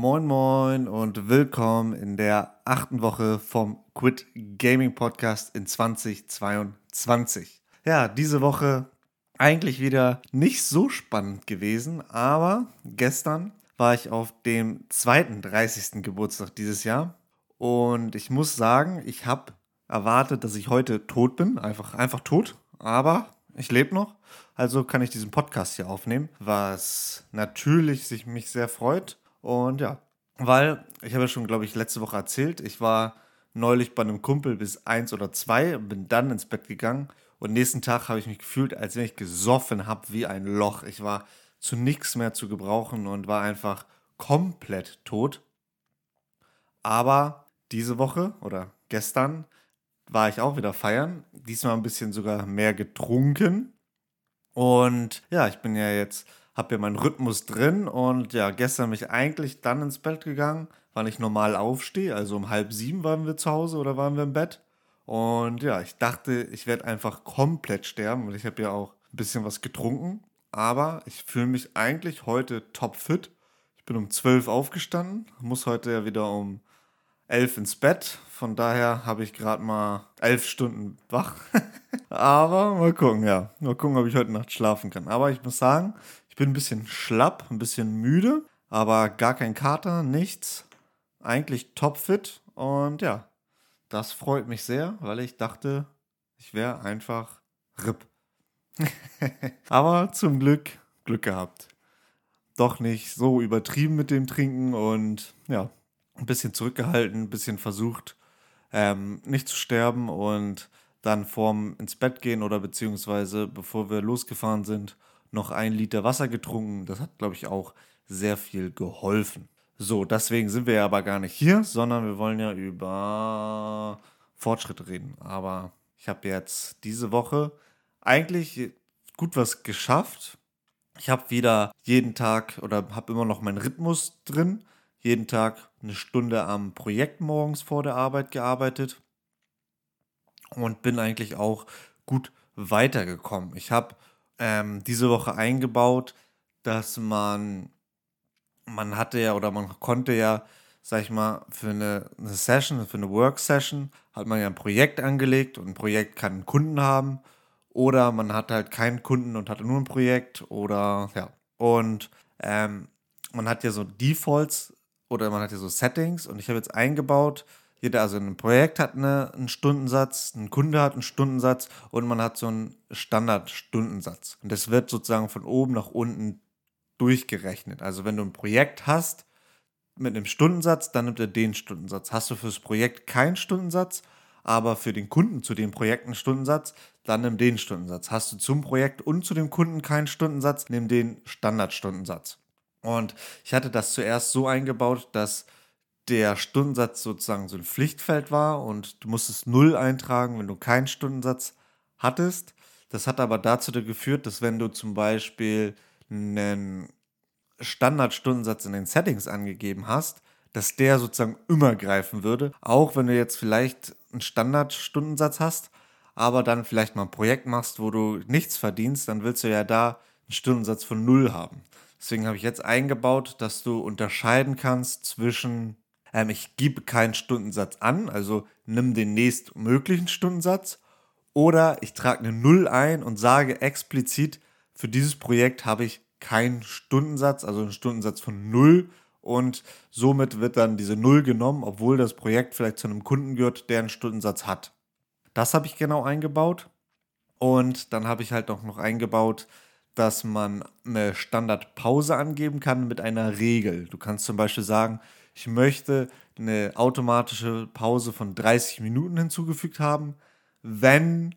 Moin Moin und willkommen in der achten Woche vom Quit Gaming Podcast in 2022. Ja, diese Woche eigentlich wieder nicht so spannend gewesen, aber gestern war ich auf dem zweiten 30. Geburtstag dieses Jahr und ich muss sagen, ich habe erwartet, dass ich heute tot bin, einfach, einfach tot, aber ich lebe noch, also kann ich diesen Podcast hier aufnehmen, was natürlich sich mich sehr freut und ja, weil ich habe ja schon, glaube ich, letzte Woche erzählt, ich war neulich bei einem Kumpel bis eins oder zwei und bin dann ins Bett gegangen und nächsten Tag habe ich mich gefühlt, als wenn ich gesoffen habe wie ein Loch. Ich war zu nichts mehr zu gebrauchen und war einfach komplett tot. Aber diese Woche oder gestern war ich auch wieder feiern. Diesmal ein bisschen sogar mehr getrunken. Und ja, ich bin ja jetzt, habe ja meinen Rhythmus drin und ja, gestern bin ich eigentlich dann ins Bett gegangen, weil ich normal aufstehe. Also um halb sieben waren wir zu Hause oder waren wir im Bett. Und ja, ich dachte, ich werde einfach komplett sterben, weil ich habe ja auch ein bisschen was getrunken. Aber ich fühle mich eigentlich heute topfit. Ich bin um zwölf aufgestanden, muss heute ja wieder um elf ins Bett. Von daher habe ich gerade mal elf Stunden wach. Aber mal gucken, ja. Mal gucken, ob ich heute Nacht schlafen kann. Aber ich muss sagen, bin ein bisschen schlapp, ein bisschen müde, aber gar kein Kater, nichts. Eigentlich topfit. Und ja, das freut mich sehr, weil ich dachte, ich wäre einfach RIP. aber zum Glück Glück gehabt. Doch nicht so übertrieben mit dem Trinken und ja, ein bisschen zurückgehalten, ein bisschen versucht, ähm, nicht zu sterben und dann vorm ins Bett gehen oder beziehungsweise bevor wir losgefahren sind, noch ein Liter Wasser getrunken. Das hat, glaube ich, auch sehr viel geholfen. So, deswegen sind wir ja aber gar nicht hier, sondern wir wollen ja über Fortschritte reden. Aber ich habe jetzt diese Woche eigentlich gut was geschafft. Ich habe wieder jeden Tag oder habe immer noch meinen Rhythmus drin jeden Tag eine Stunde am Projekt morgens vor der Arbeit gearbeitet und bin eigentlich auch gut weitergekommen. Ich habe ähm, diese Woche eingebaut, dass man, man hatte ja oder man konnte ja, sag ich mal, für eine, eine Session, für eine Work-Session, hat man ja ein Projekt angelegt und ein Projekt kann einen Kunden haben oder man hat halt keinen Kunden und hatte nur ein Projekt oder ja. Und ähm, man hat ja so Defaults oder man hat ja so Settings und ich habe jetzt eingebaut, jeder, also ein Projekt hat eine, einen Stundensatz, ein Kunde hat einen Stundensatz und man hat so einen Standardstundensatz. Und das wird sozusagen von oben nach unten durchgerechnet. Also wenn du ein Projekt hast mit einem Stundensatz, dann nimmt er den Stundensatz. Hast du fürs Projekt keinen Stundensatz, aber für den Kunden zu dem Projekt einen Stundensatz, dann nimm den Stundensatz. Hast du zum Projekt und zu dem Kunden keinen Stundensatz, nimm den Standardstundensatz. Und ich hatte das zuerst so eingebaut, dass der Stundensatz sozusagen so ein Pflichtfeld war und du musstest null eintragen, wenn du keinen Stundensatz hattest. Das hat aber dazu geführt, dass wenn du zum Beispiel einen Standardstundensatz in den Settings angegeben hast, dass der sozusagen immer greifen würde, auch wenn du jetzt vielleicht einen Standardstundensatz hast, aber dann vielleicht mal ein Projekt machst, wo du nichts verdienst, dann willst du ja da einen Stundensatz von null haben. Deswegen habe ich jetzt eingebaut, dass du unterscheiden kannst zwischen, ähm, ich gebe keinen Stundensatz an, also nimm den nächstmöglichen Stundensatz, oder ich trage eine Null ein und sage explizit, für dieses Projekt habe ich keinen Stundensatz, also einen Stundensatz von Null. Und somit wird dann diese Null genommen, obwohl das Projekt vielleicht zu einem Kunden gehört, der einen Stundensatz hat. Das habe ich genau eingebaut. Und dann habe ich halt auch noch eingebaut, dass man eine Standardpause angeben kann mit einer Regel. Du kannst zum Beispiel sagen, ich möchte eine automatische Pause von 30 Minuten hinzugefügt haben, wenn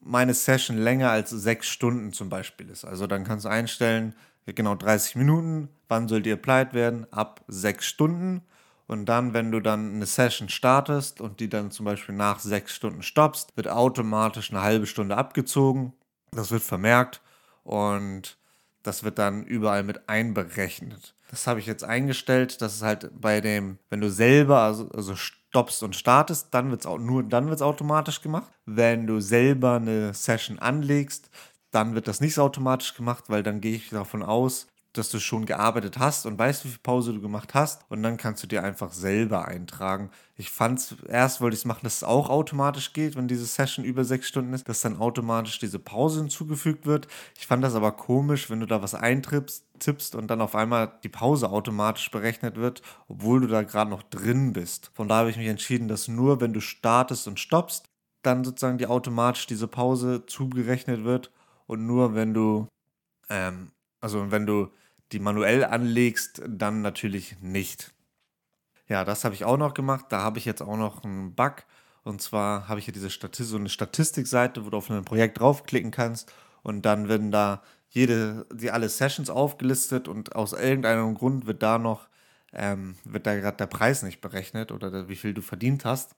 meine Session länger als sechs Stunden zum Beispiel ist. Also dann kannst du einstellen, genau 30 Minuten, wann soll die applied werden? Ab sechs Stunden. Und dann, wenn du dann eine Session startest und die dann zum Beispiel nach sechs Stunden stoppst, wird automatisch eine halbe Stunde abgezogen. Das wird vermerkt und das wird dann überall mit einberechnet. Das habe ich jetzt eingestellt, dass es halt bei dem, wenn du selber also, also stoppst und startest, dann wird es nur dann wird's automatisch gemacht. Wenn du selber eine Session anlegst, dann wird das nicht so automatisch gemacht, weil dann gehe ich davon aus, dass du schon gearbeitet hast und weißt, wie viel Pause du gemacht hast. Und dann kannst du dir einfach selber eintragen. Ich fand es, erst wollte ich es machen, dass es auch automatisch geht, wenn diese Session über sechs Stunden ist, dass dann automatisch diese Pause hinzugefügt wird. Ich fand das aber komisch, wenn du da was eintrippst tippst und dann auf einmal die Pause automatisch berechnet wird, obwohl du da gerade noch drin bist. Von daher habe ich mich entschieden, dass nur wenn du startest und stoppst, dann sozusagen die automatisch diese Pause zugerechnet wird und nur wenn du, ähm, also wenn du die manuell anlegst, dann natürlich nicht. Ja, das habe ich auch noch gemacht. Da habe ich jetzt auch noch einen Bug. Und zwar habe ich hier diese Statistik, so eine Statistikseite, wo du auf ein Projekt draufklicken kannst und dann werden da jede, die alle Sessions aufgelistet und aus irgendeinem Grund wird da noch, ähm, wird da gerade der Preis nicht berechnet oder wie viel du verdient hast.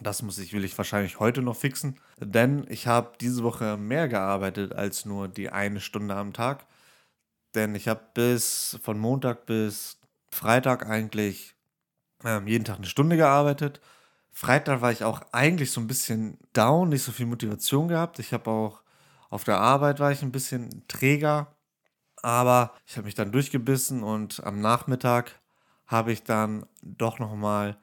Das muss ich, will ich wahrscheinlich heute noch fixen, denn ich habe diese Woche mehr gearbeitet als nur die eine Stunde am Tag. Denn ich habe bis von Montag bis Freitag eigentlich ähm, jeden Tag eine Stunde gearbeitet. Freitag war ich auch eigentlich so ein bisschen down, nicht so viel Motivation gehabt. Ich habe auch auf der Arbeit war ich ein bisschen träger, aber ich habe mich dann durchgebissen und am Nachmittag habe ich dann doch noch mal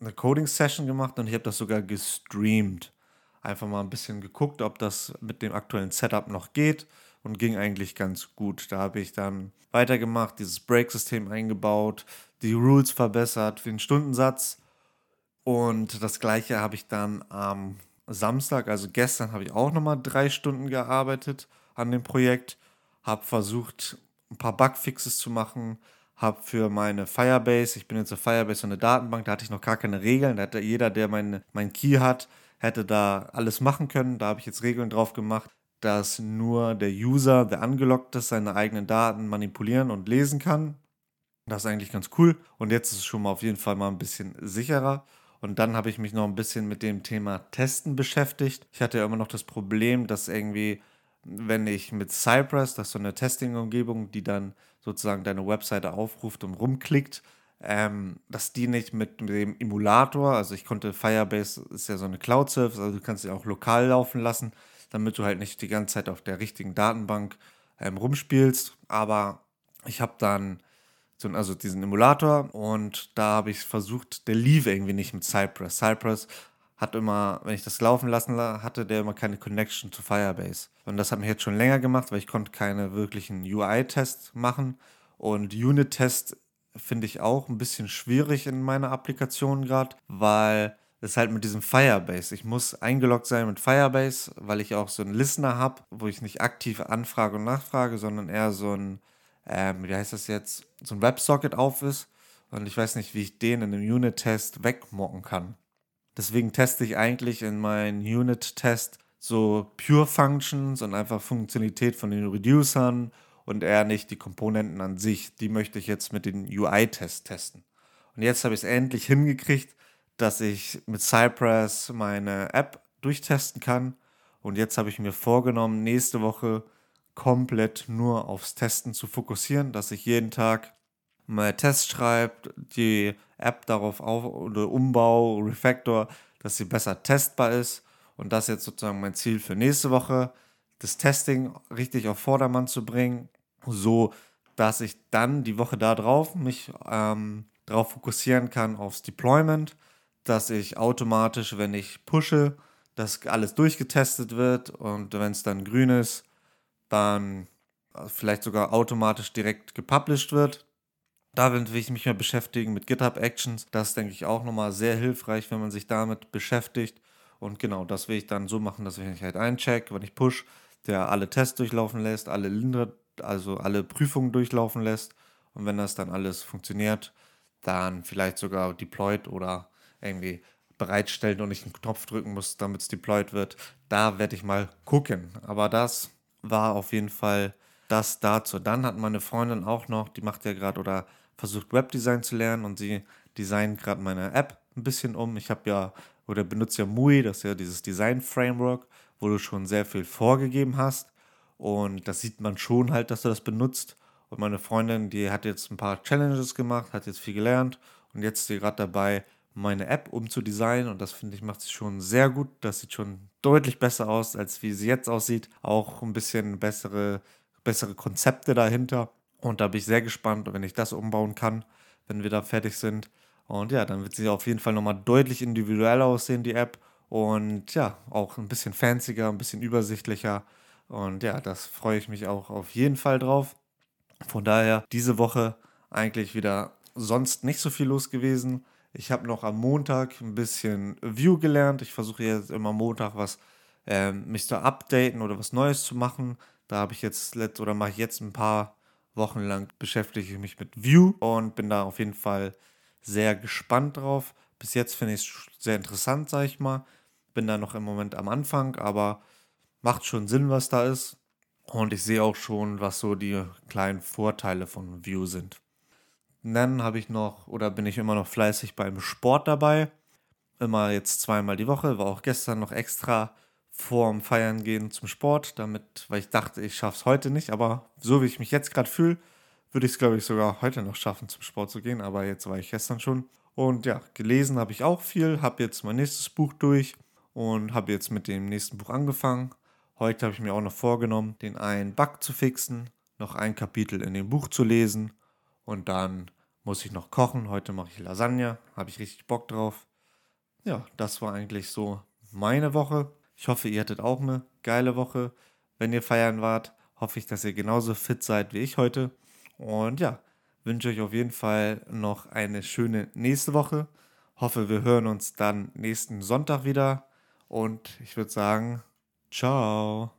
eine Coding Session gemacht und ich habe das sogar gestreamt. Einfach mal ein bisschen geguckt, ob das mit dem aktuellen Setup noch geht und ging eigentlich ganz gut. Da habe ich dann weitergemacht, dieses Break-System eingebaut, die Rules verbessert, den Stundensatz und das gleiche habe ich dann am Samstag, also gestern, habe ich auch nochmal drei Stunden gearbeitet an dem Projekt, habe versucht, ein paar Bugfixes zu machen, habe für meine Firebase, ich bin jetzt auf Firebase so eine Datenbank, da hatte ich noch gar keine Regeln, da hätte jeder, der meinen mein Key hat, hätte da alles machen können. Da habe ich jetzt Regeln drauf gemacht, dass nur der User, der angelockt ist, seine eigenen Daten manipulieren und lesen kann. Das ist eigentlich ganz cool. Und jetzt ist es schon mal auf jeden Fall mal ein bisschen sicherer. Und dann habe ich mich noch ein bisschen mit dem Thema Testen beschäftigt. Ich hatte ja immer noch das Problem, dass irgendwie, wenn ich mit Cypress, das ist so eine Testing-Umgebung, die dann sozusagen deine Webseite aufruft und rumklickt, ähm, dass die nicht mit dem Emulator, also ich konnte Firebase, ist ja so eine Cloud-Service, also du kannst sie auch lokal laufen lassen, damit du halt nicht die ganze Zeit auf der richtigen Datenbank ähm, rumspielst. Aber ich habe dann so, also diesen Emulator und da habe ich versucht, der lief irgendwie nicht mit Cypress. Cypress hat immer, wenn ich das laufen lassen hatte, der immer keine Connection zu Firebase. Und das hat mich jetzt schon länger gemacht, weil ich konnte keine wirklichen UI-Tests machen. Und Unit-Test finde ich auch ein bisschen schwierig in meiner Applikation gerade, weil es halt mit diesem Firebase. Ich muss eingeloggt sein mit Firebase, weil ich auch so einen Listener habe, wo ich nicht aktiv anfrage und nachfrage, sondern eher so ein ähm, wie heißt das jetzt, so ein WebSocket auf ist. Und ich weiß nicht, wie ich den in einem Unit-Test wegmocken kann. Deswegen teste ich eigentlich in meinen Unit-Test so Pure Functions und einfach Funktionalität von den Reducern und eher nicht die Komponenten an sich. Die möchte ich jetzt mit den UI-Tests testen. Und jetzt habe ich es endlich hingekriegt, dass ich mit Cypress meine App durchtesten kann. Und jetzt habe ich mir vorgenommen, nächste Woche komplett nur aufs Testen zu fokussieren, dass ich jeden Tag mal Tests schreibe, die App darauf auf oder Umbau, Refactor, dass sie besser testbar ist. Und das jetzt sozusagen mein Ziel für nächste Woche, das Testing richtig auf Vordermann zu bringen, so dass ich dann die Woche darauf mich ähm, darauf fokussieren kann aufs Deployment, dass ich automatisch, wenn ich pushe, dass alles durchgetestet wird und wenn es dann grün ist, dann äh, vielleicht sogar automatisch direkt gepublished wird. Da will ich mich mehr beschäftigen mit GitHub Actions. Das denke ich, auch nochmal sehr hilfreich, wenn man sich damit beschäftigt. Und genau, das will ich dann so machen, dass ich halt eincheck, wenn ich push, der alle Tests durchlaufen lässt, alle Linde, also alle Prüfungen durchlaufen lässt. Und wenn das dann alles funktioniert, dann vielleicht sogar deployed oder irgendwie bereitstellen und ich einen Knopf drücken muss, damit es deployed wird. Da werde ich mal gucken. Aber das war auf jeden Fall das dazu. Dann hat meine Freundin auch noch, die macht ja gerade oder versucht Webdesign zu lernen und sie designt gerade meine App ein bisschen um. Ich habe ja oder benutze ja MUI, das ist ja dieses Design Framework, wo du schon sehr viel vorgegeben hast und das sieht man schon halt, dass du das benutzt. Und meine Freundin, die hat jetzt ein paar Challenges gemacht, hat jetzt viel gelernt und jetzt ist sie gerade dabei, meine App umzudesignen und das finde ich macht sie schon sehr gut. Das sieht schon deutlich besser aus, als wie sie jetzt aussieht. Auch ein bisschen bessere, bessere Konzepte dahinter. Und da bin ich sehr gespannt, wenn ich das umbauen kann, wenn wir da fertig sind. Und ja, dann wird sie auf jeden Fall nochmal deutlich individuell aussehen, die App. Und ja, auch ein bisschen fancier, ein bisschen übersichtlicher. Und ja, das freue ich mich auch auf jeden Fall drauf. Von daher diese Woche eigentlich wieder sonst nicht so viel los gewesen. Ich habe noch am Montag ein bisschen View gelernt. Ich versuche jetzt immer Montag was äh, mich da updaten oder was Neues zu machen. Da habe ich jetzt letzt oder mache ich jetzt ein paar Wochen lang beschäftige ich mich mit View und bin da auf jeden Fall sehr gespannt drauf. Bis jetzt finde ich es sehr interessant, sage ich mal. Bin da noch im Moment am Anfang, aber macht schon Sinn, was da ist. Und ich sehe auch schon, was so die kleinen Vorteile von View sind. Dann habe ich noch oder bin ich immer noch fleißig beim Sport dabei. Immer jetzt zweimal die Woche, war auch gestern noch extra vorm Feiern gehen zum Sport, damit, weil ich dachte, ich schaffe es heute nicht, aber so wie ich mich jetzt gerade fühle, würde ich es, glaube ich, sogar heute noch schaffen, zum Sport zu gehen, aber jetzt war ich gestern schon. Und ja, gelesen habe ich auch viel, habe jetzt mein nächstes Buch durch und habe jetzt mit dem nächsten Buch angefangen. Heute habe ich mir auch noch vorgenommen, den einen Bug zu fixen, noch ein Kapitel in dem Buch zu lesen und dann muss ich noch kochen. Heute mache ich Lasagne, habe ich richtig Bock drauf. Ja, das war eigentlich so meine Woche. Ich hoffe, ihr hattet auch eine geile Woche. Wenn ihr feiern wart, hoffe ich, dass ihr genauso fit seid wie ich heute. Und ja, wünsche euch auf jeden Fall noch eine schöne nächste Woche. Hoffe, wir hören uns dann nächsten Sonntag wieder. Und ich würde sagen, ciao.